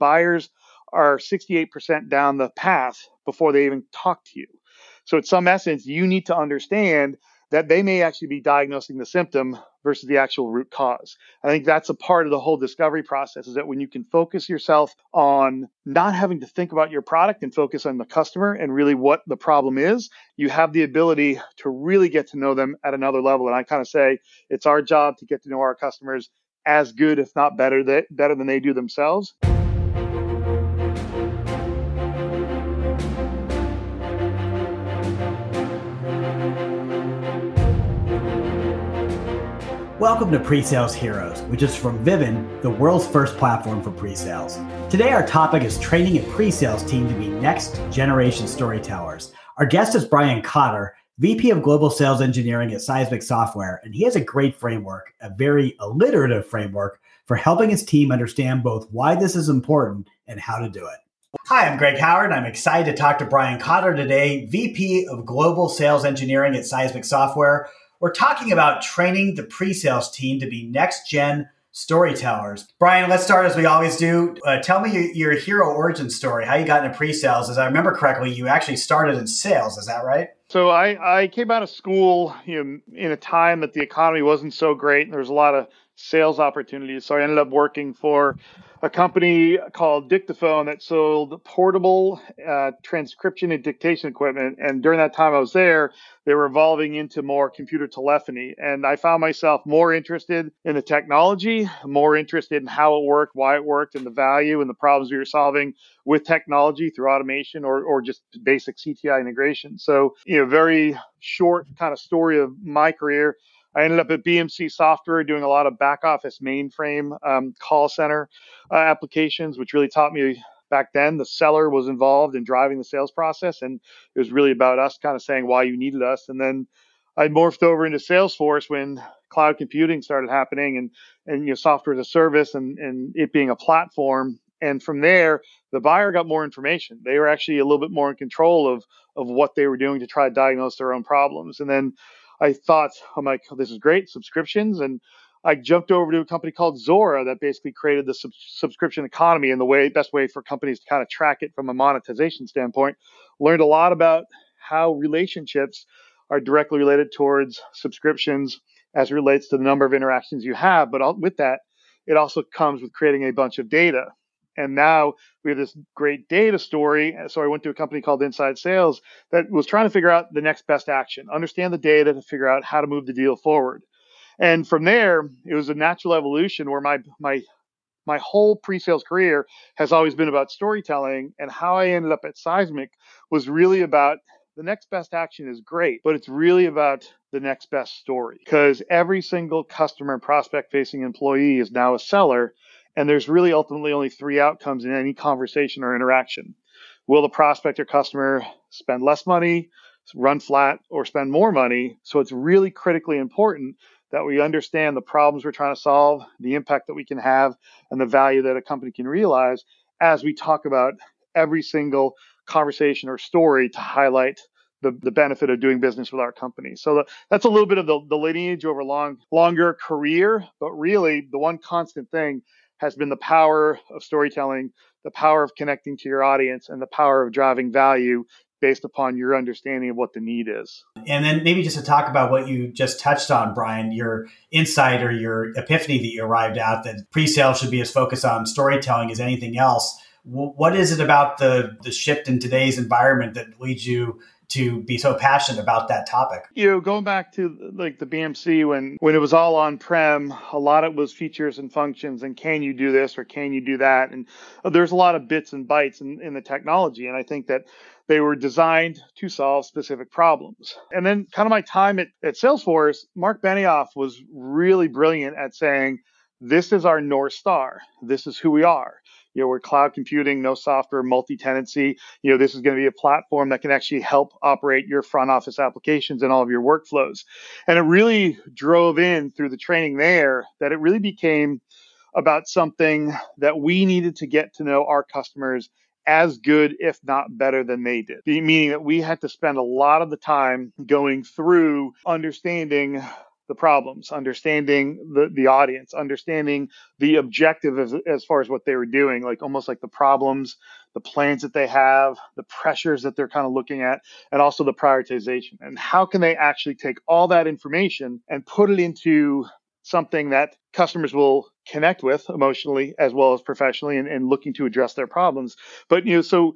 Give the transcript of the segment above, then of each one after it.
buyers are 68% down the path before they even talk to you. So, in some essence, you need to understand that they may actually be diagnosing the symptom versus the actual root cause. I think that's a part of the whole discovery process is that when you can focus yourself on not having to think about your product and focus on the customer and really what the problem is, you have the ability to really get to know them at another level. And I kind of say it's our job to get to know our customers as good, if not better, better than they do themselves. Welcome to Pre-Sales Heroes, which is from Vivun, the world's first platform for pre-sales. Today our topic is training a pre-sales team to be next generation storytellers. Our guest is Brian Cotter, VP of Global Sales Engineering at Seismic Software, and he has a great framework, a very alliterative framework for helping his team understand both why this is important and how to do it. Hi, I'm Greg Howard. I'm excited to talk to Brian Cotter today, VP of Global Sales Engineering at Seismic Software. We're talking about training the pre sales team to be next gen storytellers. Brian, let's start as we always do. Uh, tell me your, your, hero origin story, how you got into pre sales. As I remember correctly, you actually started in sales. Is that right? So I, I came out of school you know, in a time that the economy wasn't so great and there was a lot of sales opportunities. So I ended up working for a company called Dictaphone that sold portable uh, transcription and dictation equipment. And during that time I was there, they were evolving into more computer telephony. And I found myself more interested in the technology, more interested in how it worked, why it worked, and the value and the problems we were solving with technology through automation or, or just basic CTI integration. So, you know, very short kind of story of my career. I ended up at BMC Software doing a lot of back office mainframe um, call center uh, applications, which really taught me back then the seller was involved in driving the sales process, and it was really about us kind of saying why you needed us. And then I morphed over into Salesforce when cloud computing started happening, and and you know software as a service, and and it being a platform. And from there, the buyer got more information. They were actually a little bit more in control of of what they were doing to try to diagnose their own problems. And then I thought, I'm like, oh, this is great, subscriptions. And I jumped over to a company called Zuora that basically created the sub- subscription economy and the way best way for companies to kind of track it from a monetization standpoint. Learned a lot about how relationships are directly related towards subscriptions as it relates to the number of interactions you have. But with that, it also comes with creating a bunch of data. And now we have this great data story. So I went to a company called Inside Sales that was trying to figure out the next best action, understand the data to figure out how to move the deal forward. And from there, it was a natural evolution where my my my whole pre-sales career has always been about storytelling and how I ended up at Seismic was really about the next best action is great, but it's really about the next best story because every single customer and prospect facing employee is now a seller and there's really ultimately only three outcomes in any conversation or interaction. Will the prospect or customer spend less money, run flat, or spend more money? So it's really critically important that we understand the problems we're trying to solve, the impact that we can have, and the value that a company can realize as we talk about every single conversation or story to highlight the, the benefit of doing business with our company. So the, that's a little bit of the, the lineage over long longer career, but really the one constant thing has been the power of storytelling, the power of connecting to your audience, and the power of driving value based upon your understanding of what the need is. And then maybe just to talk about what you just touched on, Brian, your insight or your epiphany that you arrived at that pre-sale should be as focused on storytelling as anything else. What is it about the the shift in today's environment that leads you to be so passionate about that topic? You know, going back to like the BMC when when it was all on prem, a lot of it was features and functions and can you do this or can you do that? And uh, there's a lot of bits and bytes in, in the technology. And I think that they were designed to solve specific problems. And then kind of my time at, at Salesforce, Mark Benioff was really brilliant at saying, this is our North Star. This is who we are you know, we're cloud computing, no software, multi-tenancy. You know, this is going to be a platform that can actually help operate your front office applications and all of your workflows. And it really drove in through the training there that it really became about something that we needed to get to know our customers as good, if not better than they did. Meaning that we had to spend a lot of the time going through understanding the problems, understanding the, the audience, understanding the objective as, as far as what they were doing, like almost like the problems, the plans that they have, the pressures that they're kind of looking at, and also the prioritization. And how can they actually take all that information and put it into something that customers will connect with emotionally as well as professionally and, and looking to address their problems. But you know, so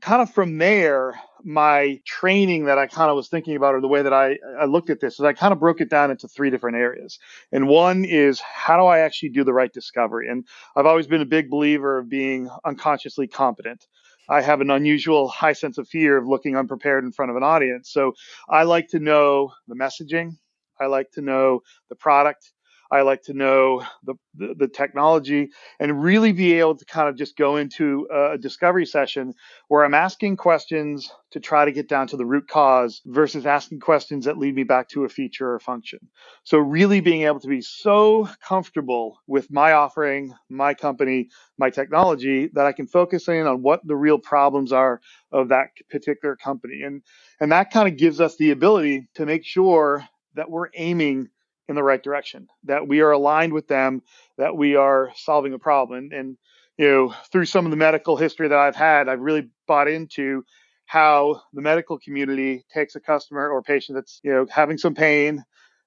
kind of from there, my training that I kind of was thinking about, or the way that I, I looked at this, is I kind of broke it down into three different areas. And one is how do I actually do the right discovery? And I've always been a big believer of being unconsciously competent. I have an unusual high sense of fear of looking unprepared in front of an audience. So I like to know the messaging. I like to know the product. I like to know the, the, the, technology and really be able to kind of just go into a discovery session where I'm asking questions to try to get down to the root cause versus asking questions that lead me back to a feature or function. So, really being able to be so comfortable with my offering, my company, my technology that I can focus in on what the real problems are of that particular company. And, and that kind of gives us the ability to make sure that we're aiming in the right direction, that we are aligned with them, that we are solving a problem. And, and, you know, through some of the medical history that I've had, I've really bought into how the medical community takes a customer or patient that's, you know, having some pain.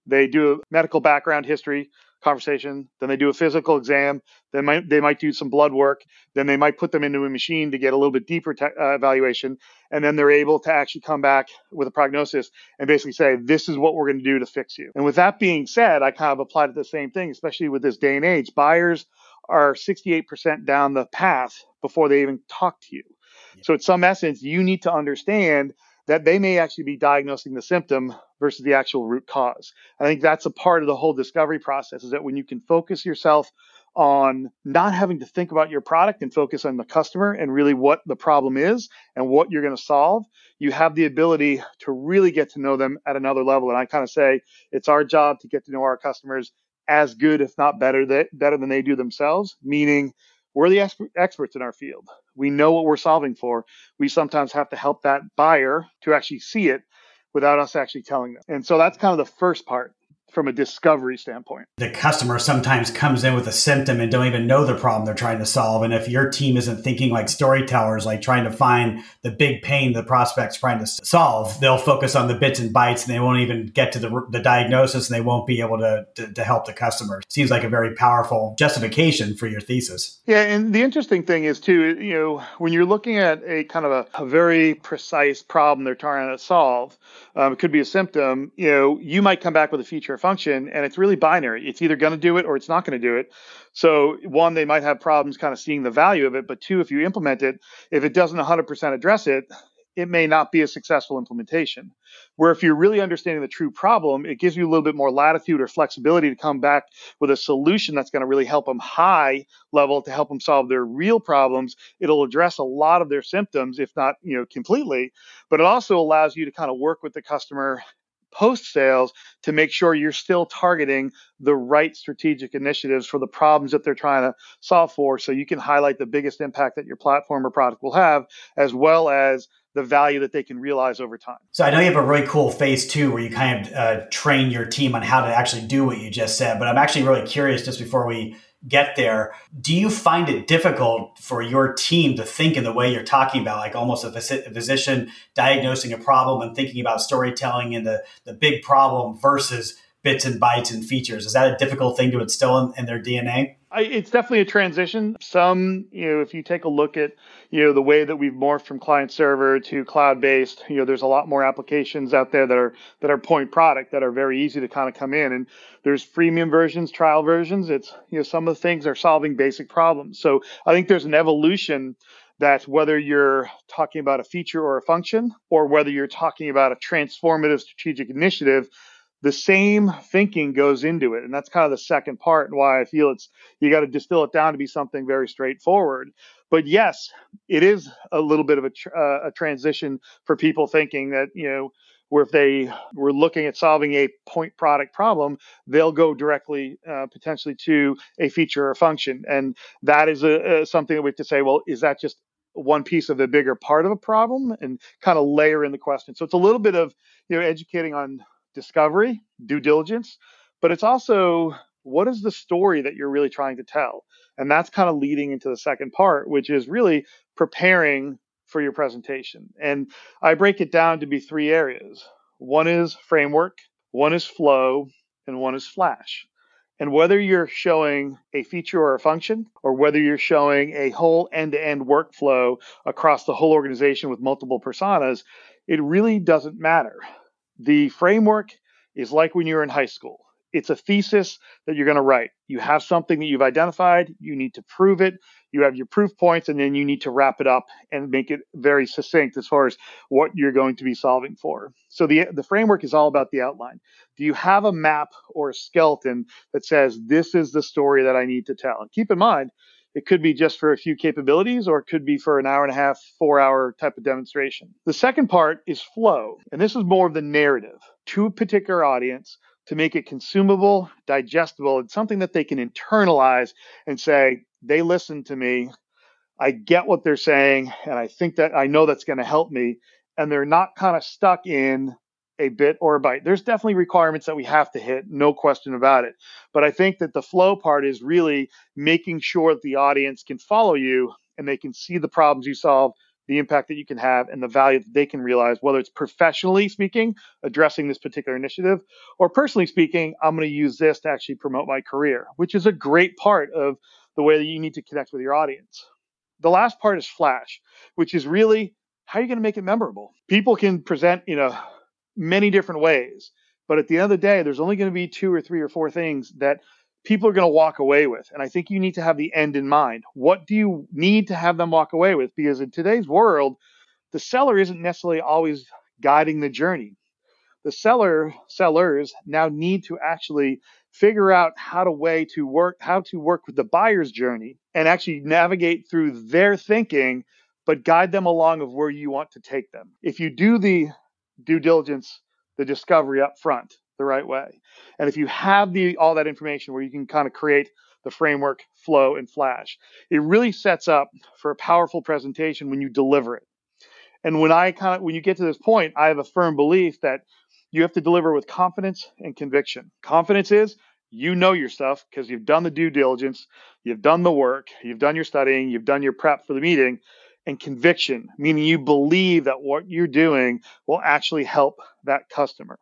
They do a medical background history conversation. Then they do a physical exam. Then might, they might do some blood work. Then they might put them into a machine to get a little bit deeper te- uh, evaluation. And then they're able to actually come back with a prognosis and basically say, this is what we're going to do to fix you. And with that being said, I kind of applied to the same thing, especially with this day and age. Buyers are 68% down the path before they even talk to you. Yeah. So, in some essence, you need to understand that they may actually be diagnosing the symptom versus the actual root cause. I think that's a part of the whole discovery process is that when you can focus yourself on not having to think about your product and focus on the customer and really what the problem is and what you're going to solve, you have the ability to really get to know them at another level. And I kind of say it's our job to get to know our customers as good, if not better, that, better than they do themselves, meaning we're the experts in our field. We know what we're solving for. We sometimes have to help that buyer to actually see it without us actually telling them. And so that's kind of the first part from a discovery standpoint. The customer sometimes comes in with a symptom and don't even know the problem they're trying to solve. And if your team isn't thinking like storytellers, like trying to find the big pain the prospect's trying to solve, they'll focus on the bits and bytes and they won't even get to the, the diagnosis and they won't be able to, to, to help the customer. Seems like a very powerful justification for your thesis. Yeah. And the interesting thing is, too, you know, when you're looking at a kind of a, a very precise problem they're trying to solve, um, it could be a symptom, you know, you might come back with a feature function and it's really binary. It's either going to do it or it's not going to do it. So one, they might have problems kind of seeing the value of it, but two, if you implement it, if it doesn't 100% address it, it may not be a successful implementation. Where if you're really understanding the true problem, it gives you a little bit more latitude or flexibility to come back with a solution that's going to really help them high level to help them solve their real problems. It'll address a lot of their symptoms, if not, you know, completely, but it also allows you to kind of work with the customer post sales to make sure you're still targeting the right strategic initiatives for the problems that they're trying to solve for so you can highlight the biggest impact that your platform or product will have as well as the value that they can realize over time. So I know you have a really cool phase two where you kind of uh, train your team on how to actually do what you just said, but I'm actually really curious just before we get there. Do you find it difficult for your team to think in the way you're talking about, like almost a physician diagnosing a problem and thinking about storytelling and the, the big problem versus bits and bytes and features? Is that a difficult thing to instill in, in their DNA? I, it's definitely a transition. Some, you know, if you take a look at, you know, the way that we've morphed from client server to cloud based, you know, there's a lot more applications out there that are that are point product that are very easy to kind of come in. And there's freemium versions, trial versions. It's you know, some of the things are solving basic problems. So I think there's an evolution that whether you're talking about a feature or a function, or whether you're talking about a transformative strategic initiative, the same thinking goes into it. And that's kind of the second part and why I feel it's, you got to distill it down to be something very straightforward. But yes, it is a little bit of a, tr- uh, a transition for people thinking that, you know, where if they were looking at solving a point product problem, they'll go directly uh, potentially to a feature or function. And that is a, a, something that we have to say, well, is that just one piece of a bigger part of a problem and kind of layer in the question. So it's a little bit of, you know, educating on discovery, due diligence, but it's also what is the story that you're really trying to tell? And that's kind of leading into the second part, which is really preparing for your presentation. And I break it down to be three areas one is framework, one is flow, and one is flash. And whether you're showing a feature or a function, or whether you're showing a whole end to end workflow across the whole organization with multiple personas, it really doesn't matter. The framework is like when you're in high school it's a thesis that you're going to write. You have something that you've identified, you need to prove it, you have your proof points, and then you need to wrap it up and make it very succinct as far as what you're going to be solving for. So the the framework is all about the outline. Do you have a map or a skeleton that says this is the story that I need to tell? And keep in mind, it could be just for a few capabilities or it could be for an hour and a half, four hour type of demonstration. The second part is flow. And this is more of the narrative to a particular audience to make it consumable, digestible, and something that they can internalize and say, they listen to me. I get what they're saying, and I think that I know that's going to help me. And they're not kind of stuck in a bit or a byte. There's definitely requirements that we have to hit, no question about it. But I think that the flow part is really making sure that the audience can follow you and they can see the problems you solve the impact that you can have and the value that they can realize, whether it's professionally speaking, addressing this particular initiative, or personally speaking, I'm going to use this to actually promote my career, which is a great part of the way that you need to connect with your audience. The last part is flash, which is really how are you going to make it memorable? People can present, you know, many different ways, but at the end of the day, there's only going to be two or three or four things that people are going to walk away with. And I think you need to have the end in mind. What do you need to have them walk away with? Because in today's world, the seller isn't necessarily always guiding the journey. The seller sellers now need to actually figure out how to way to work how to work with the buyer's journey and actually navigate through their thinking but guide them along of where you want to take them. If you do the due diligence, the discovery up front, the right way. And if you have the all that information where you can kind of create the framework, flow, and flash, it really sets up for a powerful presentation when you deliver it. And when I kind of when you get to this point, I have a firm belief that you have to deliver with confidence and conviction. Confidence is you know your stuff because you've done the due diligence, you've done the work, you've done your studying, you've done your prep for the meeting, and conviction, meaning you believe that what you're doing will actually help that customer.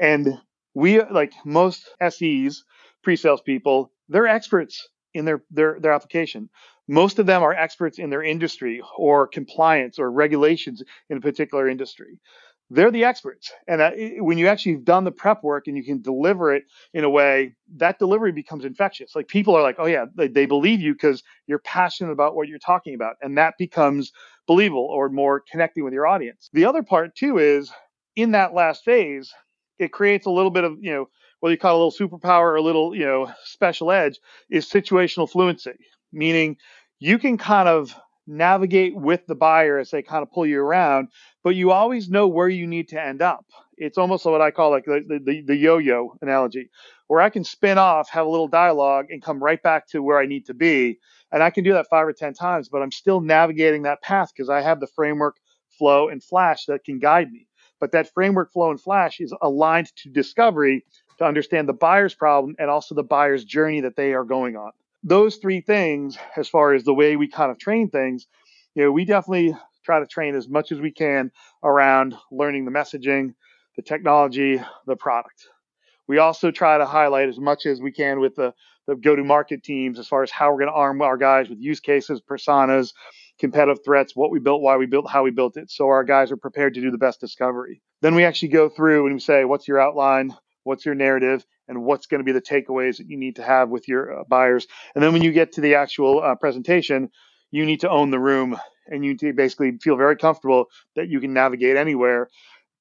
And we like most SEs, pre-sales people, they're experts in their their their application. Most of them are experts in their industry or compliance or regulations in a particular industry. They're the experts, and when you actually have done the prep work and you can deliver it in a way, that delivery becomes infectious. Like people are like, "Oh yeah, they, they believe you because you're passionate about what you're talking about," and that becomes believable or more connecting with your audience. The other part too is in that last phase, it creates a little bit of you know what you call a little superpower or a little you know special edge is situational fluency, meaning you can kind of navigate with the buyer as they kind of pull you around, but you always know where you need to end up. It's almost what I call like the, the, the yo-yo analogy, where I can spin off, have a little dialogue, and come right back to where I need to be. And I can do that five or ten times, but I'm still navigating that path because I have the framework, flow, and flash that can guide me. But that framework flow and flash is aligned to discovery to understand the buyer's problem and also the buyer's journey that they are going on. Those three things, as far as the way we kind of train things, you know, we definitely try to train as much as we can around learning the messaging, the technology, the product. We also try to highlight as much as we can with the, the go to market teams as far as how we're going to arm our guys with use cases, personas, competitive threats, what we built, why we built, how we built it. So our guys are prepared to do the best discovery. Then we actually go through and we say, what's your outline? What's your narrative? And what's going to be the takeaways that you need to have with your uh, buyers? And then when you get to the actual uh, presentation, you need to own the room and you basically feel very comfortable that you can navigate anywhere.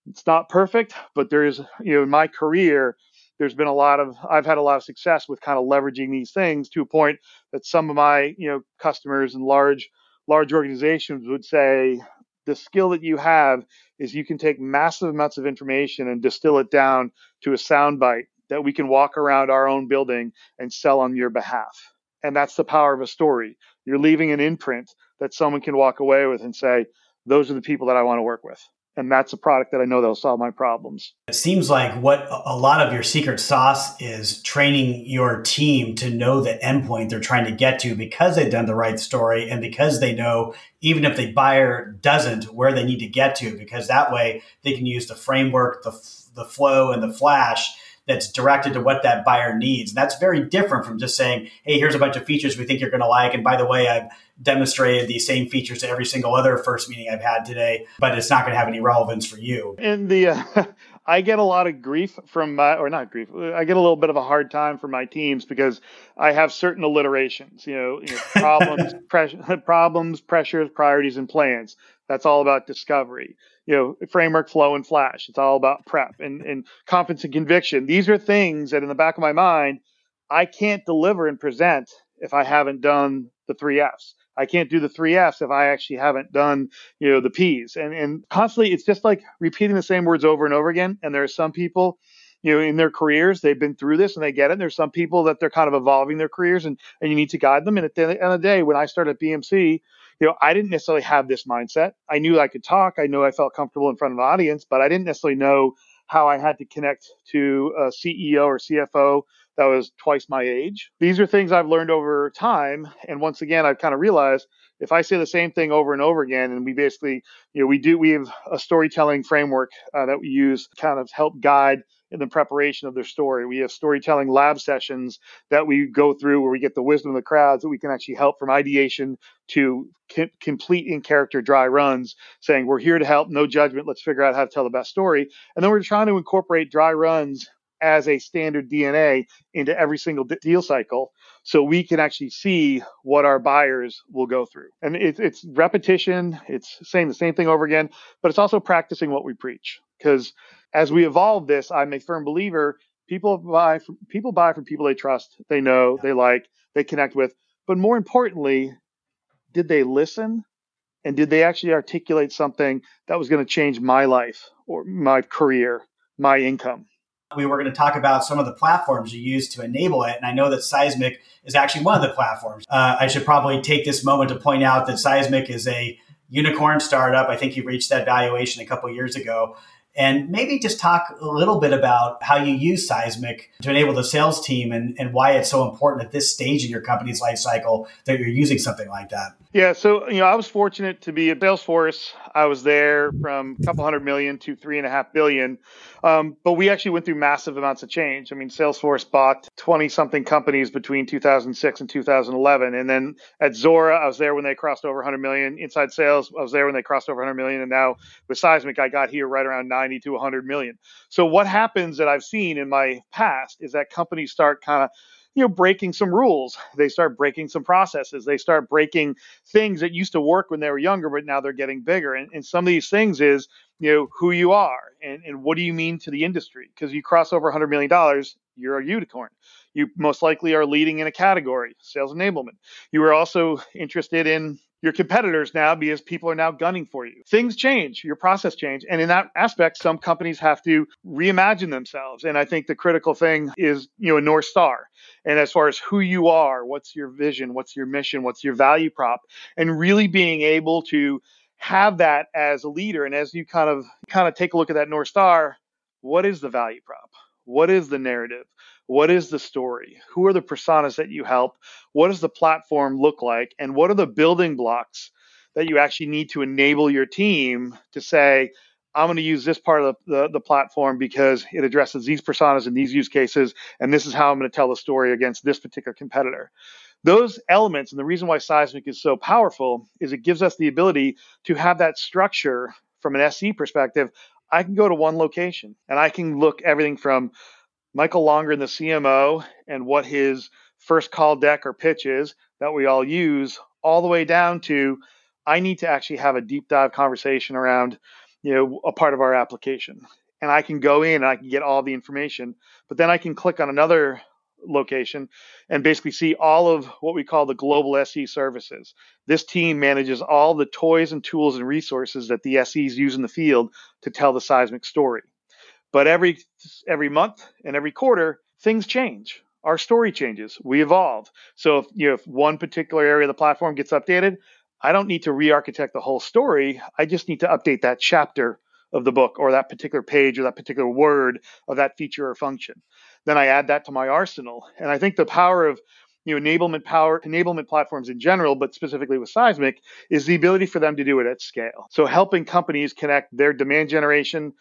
It's not perfect, but there's, you know, in my career, there's been a lot of I've had a lot of success with kind of leveraging these things to a point that some of my you know customers and large large organizations would say the skill that you have is you can take massive amounts of information and distill it down to a soundbite that we can walk around our own building and sell on your behalf. And that's the power of a story. You're leaving an imprint that someone can walk away with and say, those are the people that I want to work with. And that's a product that I know that'll solve my problems. It seems like what a lot of your secret sauce is training your team to know the endpoint they're trying to get to because they've done the right story and because they know even if the buyer doesn't where they need to get to because that way they can use the framework, the the flow and the flash that's directed to what that buyer needs. And that's very different from just saying, hey, here's a bunch of features we think you're going to like. And by the way, I've demonstrated these same features to every single other first meeting I've had today, but it's not going to have any relevance for you. And the, uh, I get a lot of grief from my, or not grief, I get a little bit of a hard time from my teams because I have certain alliterations, you know, you know problems, pressure, problems, pressures, priorities, and plans. That's all about discovery you know, framework, flow, and flash. It's all about prep and, and confidence and conviction. These are things that in the back of my mind, I can't deliver and present if I haven't done the three F's. I can't do the three F's if I actually haven't done, you know, the P's. And and constantly it's just like repeating the same words over and over again. And there are some people, you know, in their careers, they've been through this and they get it. And there's some people that they're kind of evolving their careers and, and you need to guide them. And at the end of the day, when I started at BMC, you know, I didn't necessarily have this mindset. I knew I could talk. I knew I felt comfortable in front of an audience, but I didn't necessarily know how I had to connect to a CEO or CFO that was twice my age. These are things I've learned over time. And once again, I've kind of realized if I say the same thing over and over again, and we basically, you know, we do, we have a storytelling framework uh, that we use kind of help guide in the preparation of their story. We have storytelling lab sessions that we go through where we get the wisdom of the crowds that we can actually help from ideation to complete in character dry runs, saying, We're here to help, no judgment. Let's figure out how to tell the best story. And then we're trying to incorporate dry runs as a standard DNA into every single deal cycle so we can actually see what our buyers will go through. And it, it's repetition, it's saying the same thing over again, but it's also practicing what we preach. Because as we evolve this, I'm a firm believer people buy from, people buy from people they trust, they know, they like, they connect with. But more importantly, did they listen? And did they actually articulate something that was going to change my life or my career, my income? we were going to talk about some of the platforms you use to enable it. And I know that Seismic is actually one of the platforms. Uh, I should probably take this moment to point out that Seismic is a unicorn startup. I think you reached that valuation a couple years ago. And maybe just talk a little bit about how you use Seismic to enable the sales team and, and why it's so important at this stage in your company's life cycle that you're using something like that. Yeah, so you know, I was fortunate to be at Salesforce. I was there from a couple hundred million to three and a half billion. Um, but we actually went through massive amounts of change. I mean, Salesforce bought 20 something companies between 2006 and 2011. And then at Zuora, I was there when they crossed over 100 million. Inside sales, I was there when they crossed over 100 million. And now with Seismic, I got here right around 90 to 100 million. So what happens that I've seen in my past is that companies start kind of you know breaking some rules. They start breaking some processes. They start breaking things that used to work when they were younger but now they're getting bigger. And, and some of these things is you know who you are and, and what do you mean to the industry? Because you cross over 100 million dollars you're a unicorn. You most likely are leading in a category sales enablement. You are also interested in your competitors now because people are now gunning for you. Things change, your process change. And in that aspect, some companies have to reimagine themselves. And I think the critical thing is, you know, a North Star. And as far as who you are, what's your vision, what's your mission, what's your value prop, and really being able to have that as a leader. And as you kind of kind of take a look at that North Star, what is the value prop? What is the narrative? What is the story? Who are the personas that you help? What does the platform look like? And what are the building blocks that you actually need to enable your team to say, I'm going to use this part of the, the, platform because it addresses these personas and these use cases, and this is how I'm going to tell the story against this particular competitor. Those elements, and the reason why Seismic is so powerful, is it gives us the ability to have that structure from an SE perspective. I can go to one location and I can look everything from Michael Longer, the CMO, and what his first call deck or pitch is that we all use, all the way down to I need to actually have a deep dive conversation around, you know, a part of our application. And I can go in and I can get all the information, but then I can click on another location and basically see all of what we call the global SE services. This team manages all the toys and tools and resources that the SEs use in the field to tell the seismic story. But every every month and every quarter, things change. Our story changes. We evolve. So if you know, if one particular area of the platform gets updated, I don't need to re-architect the whole story. I just need to update that chapter of the book or that particular page or that particular word of that feature or function. Then I add that to my arsenal. And I think the power of you know, enablement power, enablement platforms in general, but specifically with Seismic, is the ability for them to do it at scale. So helping companies connect their demand generation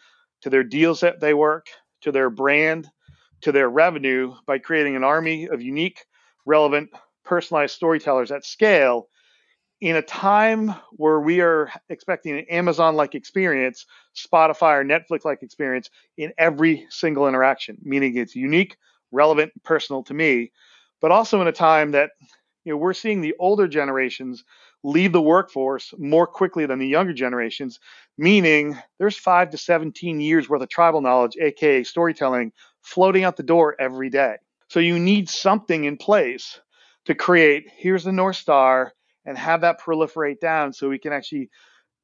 to their deals that they work, to their brand, to their revenue by creating an army of unique, relevant, personalized storytellers at scale in a time where we are expecting an Amazon like experience, Spotify or Netflix like experience in every single interaction, meaning it's unique, relevant, personal to me, but also in a time that you know we're seeing the older generations leave the workforce more quickly than the younger generations, meaning there's five to 17 years worth of tribal knowledge, aka storytelling, floating out the door every day. So you need something in place to create here's the North Star and have that proliferate down so we can actually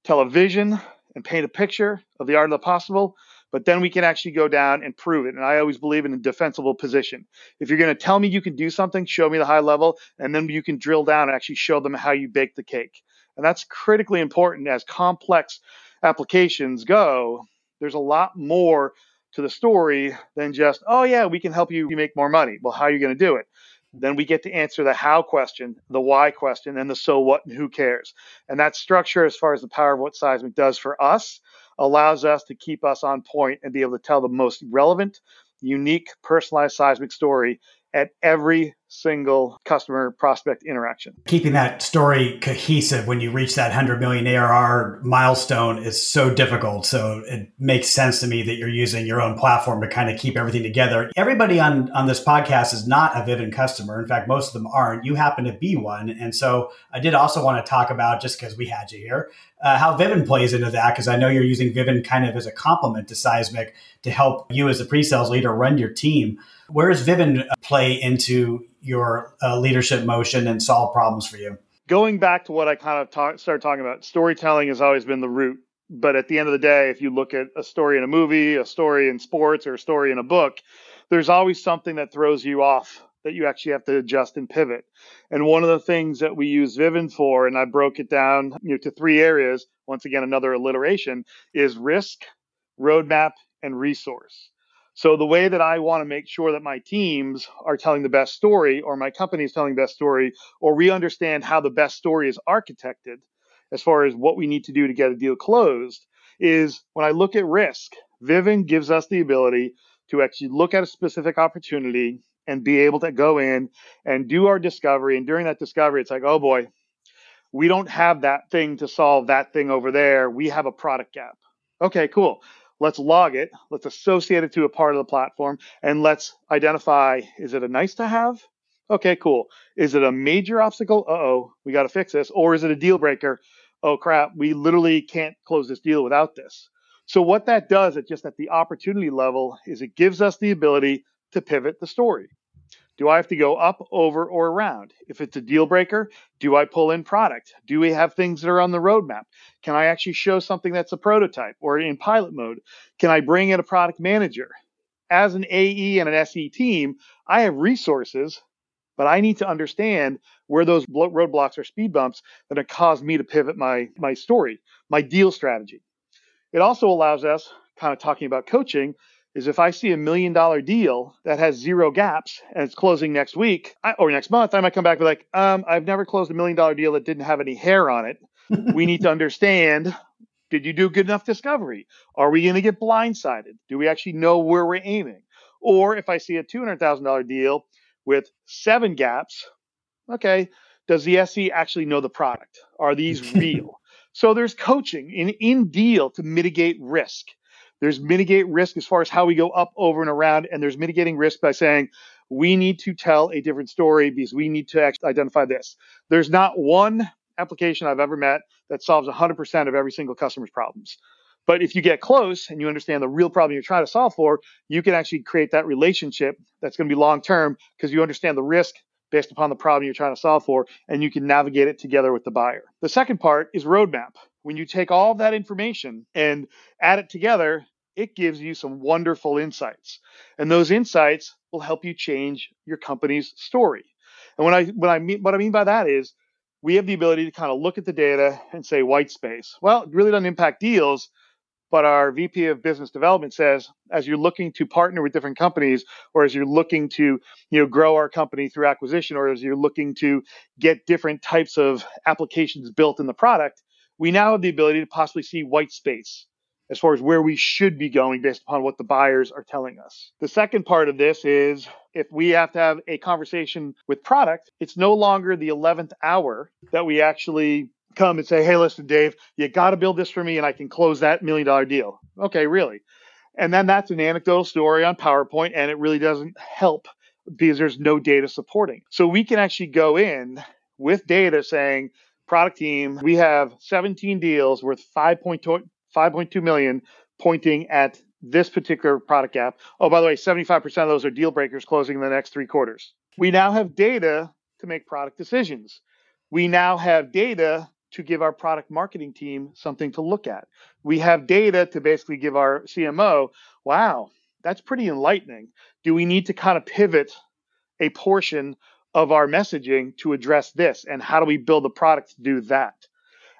tell a vision and paint a picture of the art of the possible, but then we can actually go down and prove it. And I always believe in a defensible position. If you're going to tell me you can do something, show me the high level, and then you can drill down and actually show them how you bake the cake. And that's critically important as complex applications go. There's a lot more to the story than just, oh, yeah, we can help you make more money. Well, how are you going to do it? Then we get to answer the how question, the why question, and the so what and who cares. And that structure, as far as the power of what seismic does for us, allows us to keep us on point and be able to tell the most relevant, unique, personalized seismic story at every single customer prospect interaction. Keeping that story cohesive when you reach that 100 million ARR milestone is so difficult. So it makes sense to me that you're using your own platform to kind of keep everything together. Everybody on, on this podcast is not a Vivun customer. In fact, most of them aren't. You happen to be one. And so I did also want to talk about, just because we had you here, uh, how Vivun plays into that, because I know you're using Vivun kind of as a complement to Seismic to help you as a pre-sales leader run your team. Where does Vivun play into your uh, leadership motion and solve problems for you? Going back to what I kind of talk, started talking about, storytelling has always been the root. But at the end of the day, if you look at a story in a movie, a story in sports, or a story in a book, there's always something that throws you off that you actually have to adjust and pivot. And one of the things that we use Vivun for, and I broke it down you know, to three areas, once again, another alliteration, is risk, roadmap, and resource. So the way that I want to make sure that my teams are telling the best story, or my company is telling the best story, or we understand how the best story is architected as far as what we need to do to get a deal closed, is when I look at risk, Vivun gives us the ability to actually look at a specific opportunity and be able to go in and do our discovery. And during that discovery, it's like, oh boy, we don't have that thing to solve that thing over there. We have a product gap. Okay, cool. Let's log it. Let's associate it to a part of the platform and let's identify is it a nice to have? Okay, cool. Is it a major obstacle? Uh oh, we got to fix this. Or is it a deal breaker? Oh crap, we literally can't close this deal without this. So, what that does at just at the opportunity level is it gives us the ability to pivot the story. Do I have to go up, over, or around? If it's a deal breaker, do I pull in product? Do we have things that are on the roadmap? Can I actually show something that's a prototype or in pilot mode? Can I bring in a product manager? As an AE and an SE team, I have resources, but I need to understand where those roadblocks or speed bumps that have caused me to pivot my, my story, my deal strategy. It also allows us, kind of talking about coaching, is if I see a million dollar deal that has zero gaps and it's closing next week I, or next month, I might come back and be like, um, I've never closed a million dollar deal that didn't have any hair on it. we need to understand did you do good enough discovery? Are we going to get blindsided? Do we actually know where we're aiming? Or if I see a $200,000 deal with seven gaps, okay, does the SE actually know the product? Are these real? so there's coaching in, in deal to mitigate risk. There's mitigate risk as far as how we go up, over, and around, and there's mitigating risk by saying we need to tell a different story because we need to actually identify this. There's not one application I've ever met that solves 100% of every single customer's problems. But if you get close and you understand the real problem you're trying to solve for, you can actually create that relationship that's going to be long term because you understand the risk based upon the problem you're trying to solve for, and you can navigate it together with the buyer. The second part is roadmap. When you take all that information and add it together, it gives you some wonderful insights. And those insights will help you change your company's story. And when I when I mean what I mean by that is we have the ability to kind of look at the data and say white space. Well, it really doesn't impact deals, but our VP of business development says, as you're looking to partner with different companies, or as you're looking to, you know, grow our company through acquisition, or as you're looking to get different types of applications built in the product, we now have the ability to possibly see white space as far as where we should be going based upon what the buyers are telling us. The second part of this is if we have to have a conversation with product, it's no longer the 11th hour that we actually come and say, hey, listen, Dave, you got to build this for me and I can close that million dollar deal. Okay, really? And then that's an anecdotal story on PowerPoint and it really doesn't help because there's no data supporting. So we can actually go in with data saying, product team, we have 17 deals worth 5.2, 5.2 million pointing at this particular product gap. Oh, by the way, 75% of those are deal breakers closing in the next three quarters. We now have data to make product decisions. We now have data to give our product marketing team something to look at. We have data to basically give our CMO, wow, that's pretty enlightening. Do we need to kind of pivot a portion of our messaging to address this? And how do we build a product to do that?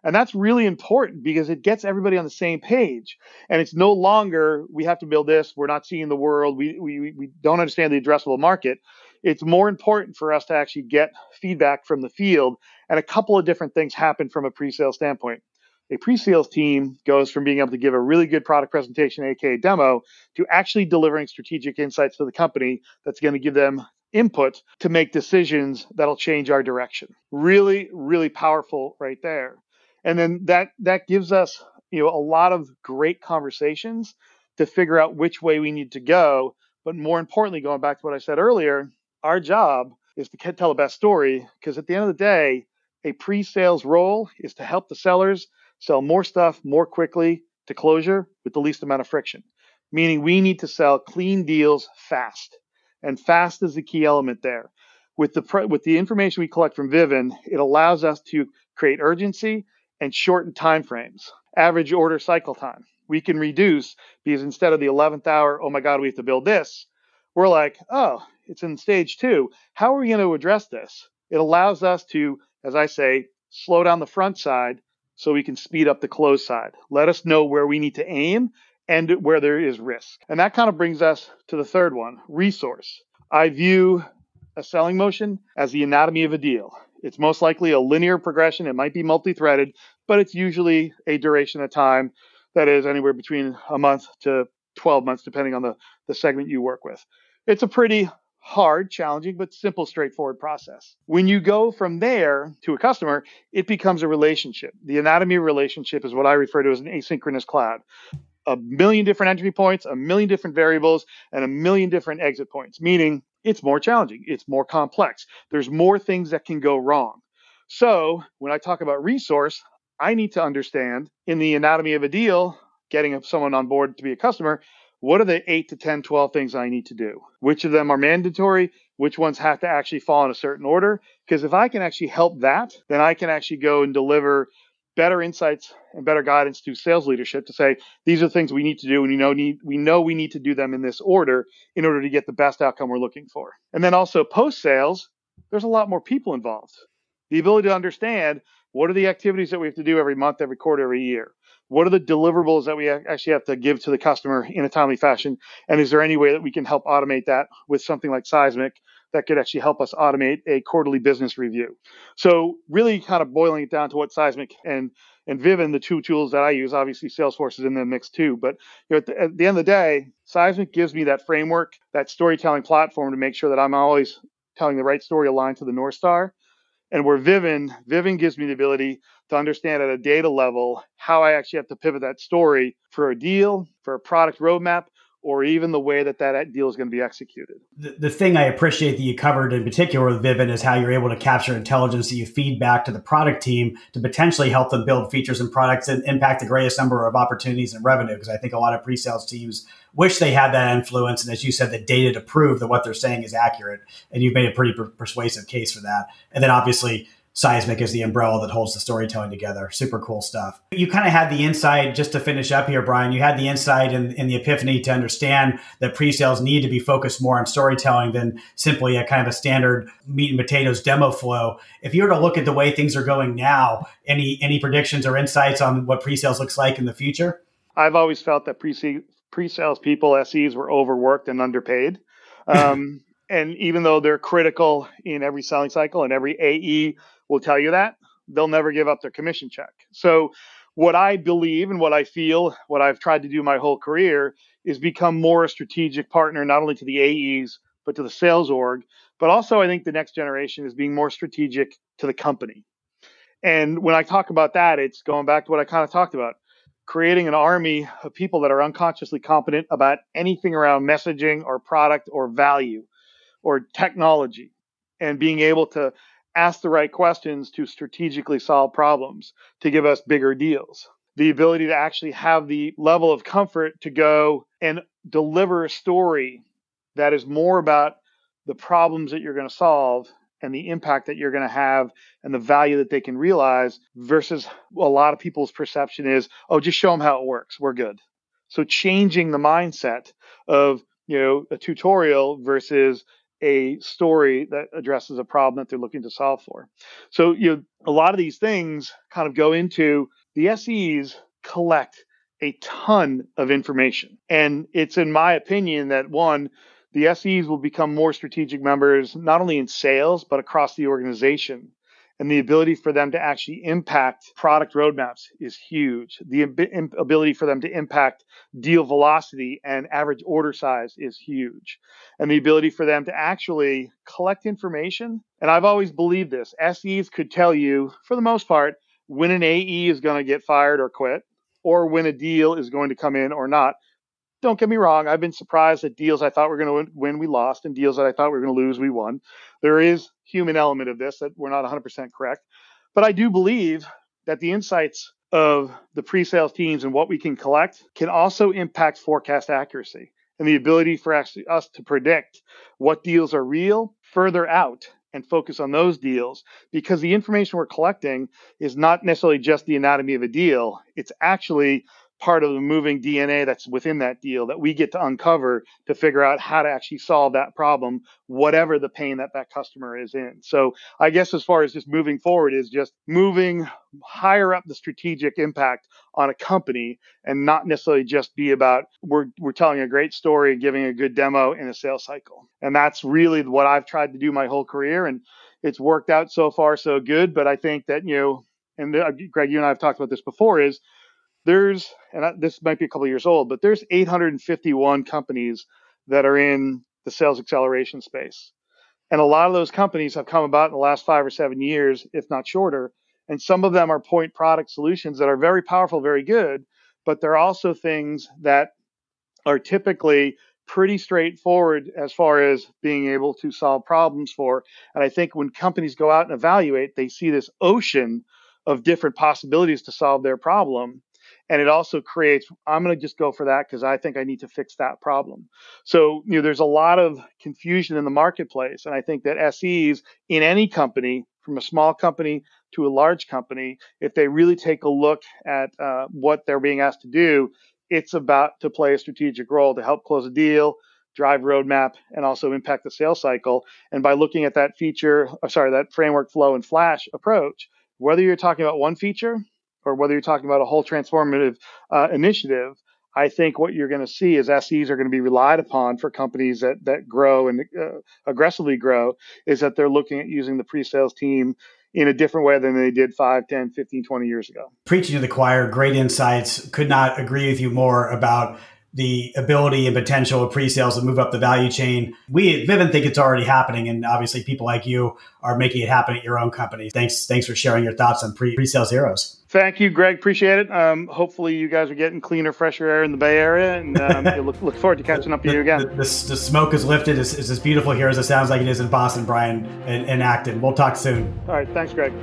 And that's really important because it gets everybody on the same page. And it's no longer we have to build this, we're not seeing the world, we, we, we don't understand the addressable market. It's more important for us to actually get feedback from the field. And a couple of different things happen from a pre sale standpoint. A pre sales team goes from being able to give a really good product presentation, aka demo, to actually delivering strategic insights to the company that's going to give them input to make decisions that'll change our direction. Really, really powerful right there and then that that gives us you know a lot of great conversations to figure out which way we need to go. But more importantly going back to what i said earlier our job is to tell the best story because at the end of the day a pre-sales role is to help the sellers sell more stuff more quickly to closure with the least amount of friction meaning we need to sell clean deals fast. And fast is the key element there. With the with the information we collect from Vivun it allows us to create urgency and shorten time frames, average order cycle time. We can reduce because instead of the 11th hour, oh my God, we have to build this, we're like, oh, it's in stage two. How are we going to address this? It allows us to, as I say, slow down the front side so we can speed up the close side. Let us know where we need to aim and where there is risk. And that kind of brings us to the third one resource. I view a selling motion as the anatomy of a deal. It's most likely a linear progression. It might be multi threaded, but it's usually a duration of time that is anywhere between a month to 12 months, depending on the, the segment you work with. It's a pretty hard, challenging, but simple, straightforward process. When you go from there to a customer, it becomes a relationship. The anatomy relationship is what I refer to as an asynchronous cloud. A million different entry points, a million different variables, and a million different exit points, meaning it's more challenging, it's more complex. There's more things that can go wrong. So when I talk about resource, I need to understand in the anatomy of a deal, getting someone on board to be a customer, what are the 8 to 10, 12 things I need to do? Which of them are mandatory? Which ones have to actually fall in a certain order? Because if I can actually help that, then I can actually go and deliver better insights and better guidance to sales leadership to say these are the things we need to do and we know need we know we need to do them in this order in order to get the best outcome we're looking for. And then also post sales, there's a lot more people involved. The ability to understand what are the activities that we have to do every month, every quarter, every year? What are the deliverables that we actually have to give to the customer in a timely fashion? And is there any way that we can help automate that with something like Seismic that could actually help us automate a quarterly business review. So really kind of boiling it down to what Seismic and and Vivun, the two tools that I use, obviously Salesforce is in the mix too. But you know, at, the, at the end of the day, Seismic gives me that framework, that storytelling platform to make sure that I'm always telling the right story aligned to the North Star. And where Vivun, Vivun gives me the ability to understand at a data level how I actually have to pivot that story for a deal, for a product roadmap, or even the way that that deal is going to be executed. The, the thing I appreciate that you covered in particular with Vivun is how you're able to capture intelligence that you feed back to the product team to potentially help them build features and products and impact the greatest number of opportunities and revenue. Because I think a lot of pre-sales teams wish they had that influence. And as you said, the data to prove that what they're saying is accurate. And you've made a pretty per- persuasive case for that. And then obviously Seismic is the umbrella that holds the storytelling together. Super cool stuff. You kind of had the insight, just to finish up here, Brian, you had the insight and, the epiphany to understand that pre-sales need to be focused more on storytelling than simply a kind of a standard meat and potatoes demo flow. If you were to look at the way things are going now, any any predictions or insights on what pre-sales looks like in the future? I've always felt that pre pre-sales people, SEs, were overworked and underpaid. Um, and even though they're critical in every selling cycle, and every AE will tell you that, they'll never give up their commission check. So, what I believe and what I feel, what I've tried to do my whole career, is become more a strategic partner, not only to the AEs but to the sales org. But also, I think the next generation is being more strategic to the company. And when I talk about that, it's going back to what I kind of talked about creating an army of people that are unconsciously competent about anything around messaging or product or value or technology and being able to ask the right questions to strategically solve problems to give us bigger deals. The ability to actually have the level of comfort to go and deliver a story that is more about the problems that you're going to solve and the impact that you're going to have and the value that they can realize versus a lot of people's perception is, oh, just show them how it works. We're good. So changing the mindset of, you know, a tutorial versus a story that addresses a problem that they're looking to solve for. So, you know, a lot of these things kind of go into the SEs collect a ton of information. And it's in my opinion that one, the SEs will become more strategic members, not only in sales, but across the organization. And the ability for them to actually impact product roadmaps is huge. The ability for them to impact deal velocity and average order size is huge. And the ability for them to actually collect information. And I've always believed this SEs could tell you, for the most part, when an AE is going to get fired or quit, or when a deal is going to come in or not don't get me wrong. I've been surprised at deals I thought we are going to win, we lost, and deals that I thought we were going to lose, we won. There is human element of this that we're not 100% correct, but I do believe that the insights of the pre-sales teams and what we can collect can also impact forecast accuracy and the ability for us to predict what deals are real further out and focus on those deals because the information we're collecting is not necessarily just the anatomy of a deal. It's actually part of the moving DNA that's within that deal that we get to uncover to figure out how to actually solve that problem, whatever the pain that that customer is in. So I guess as far as just moving forward is just moving higher up the strategic impact on a company and not necessarily just be about we're we're telling a great story giving a good demo in a sales cycle. And that's really what I've tried to do my whole career and it's worked out so far so good, but I think that you know and Greg, you and I have talked about this before, is there's and this might be a couple years old, but there's 851 companies that are in the sales acceleration space. And a lot of those companies have come about in the last five or seven years, if not shorter. And some of them are point product solutions that are very powerful, very good, but they're also things that are typically pretty straightforward as far as being able to solve problems for. And I think when companies go out and evaluate, they see this ocean of different possibilities to solve their problem and it also creates i'm going to just go for that because i think i need to fix that problem. So you know there's a lot of confusion in the marketplace and i think that ses in any company from a small company to a large company if they really take a look at uh, what they're being asked to do it's about to play a strategic role to help close a deal drive roadmap and also impact the sales cycle. And by looking at that feature uh, sorry that framework flow and flash approach whether you're talking about one feature or whether you're talking about a whole transformative uh, initiative, I think what you're going to see is SEs are going to be relied upon for companies that that grow and uh, aggressively grow is that they're looking at using the pre-sales team in a different way than they did 5, 10, 15, 20 years ago. Preaching to the choir, great insights. Could not agree with you more about the ability and potential of pre-sales to move up the value chain. We at Vivun think it's already happening, and obviously people like you are making it happen at your own company. Thanks, thanks for sharing your thoughts on pre- pre-sales heroes. Thank you, Greg. Appreciate it. Um, hopefully, you guys are getting cleaner, fresher air in the Bay Area, and um, look, look forward to catching up to you again. The, the, the smoke is lifted. It's, it's, as beautiful here as it sounds like it is in Boston, Brian, and, and Acton. We'll talk soon. All right. Thanks, Greg.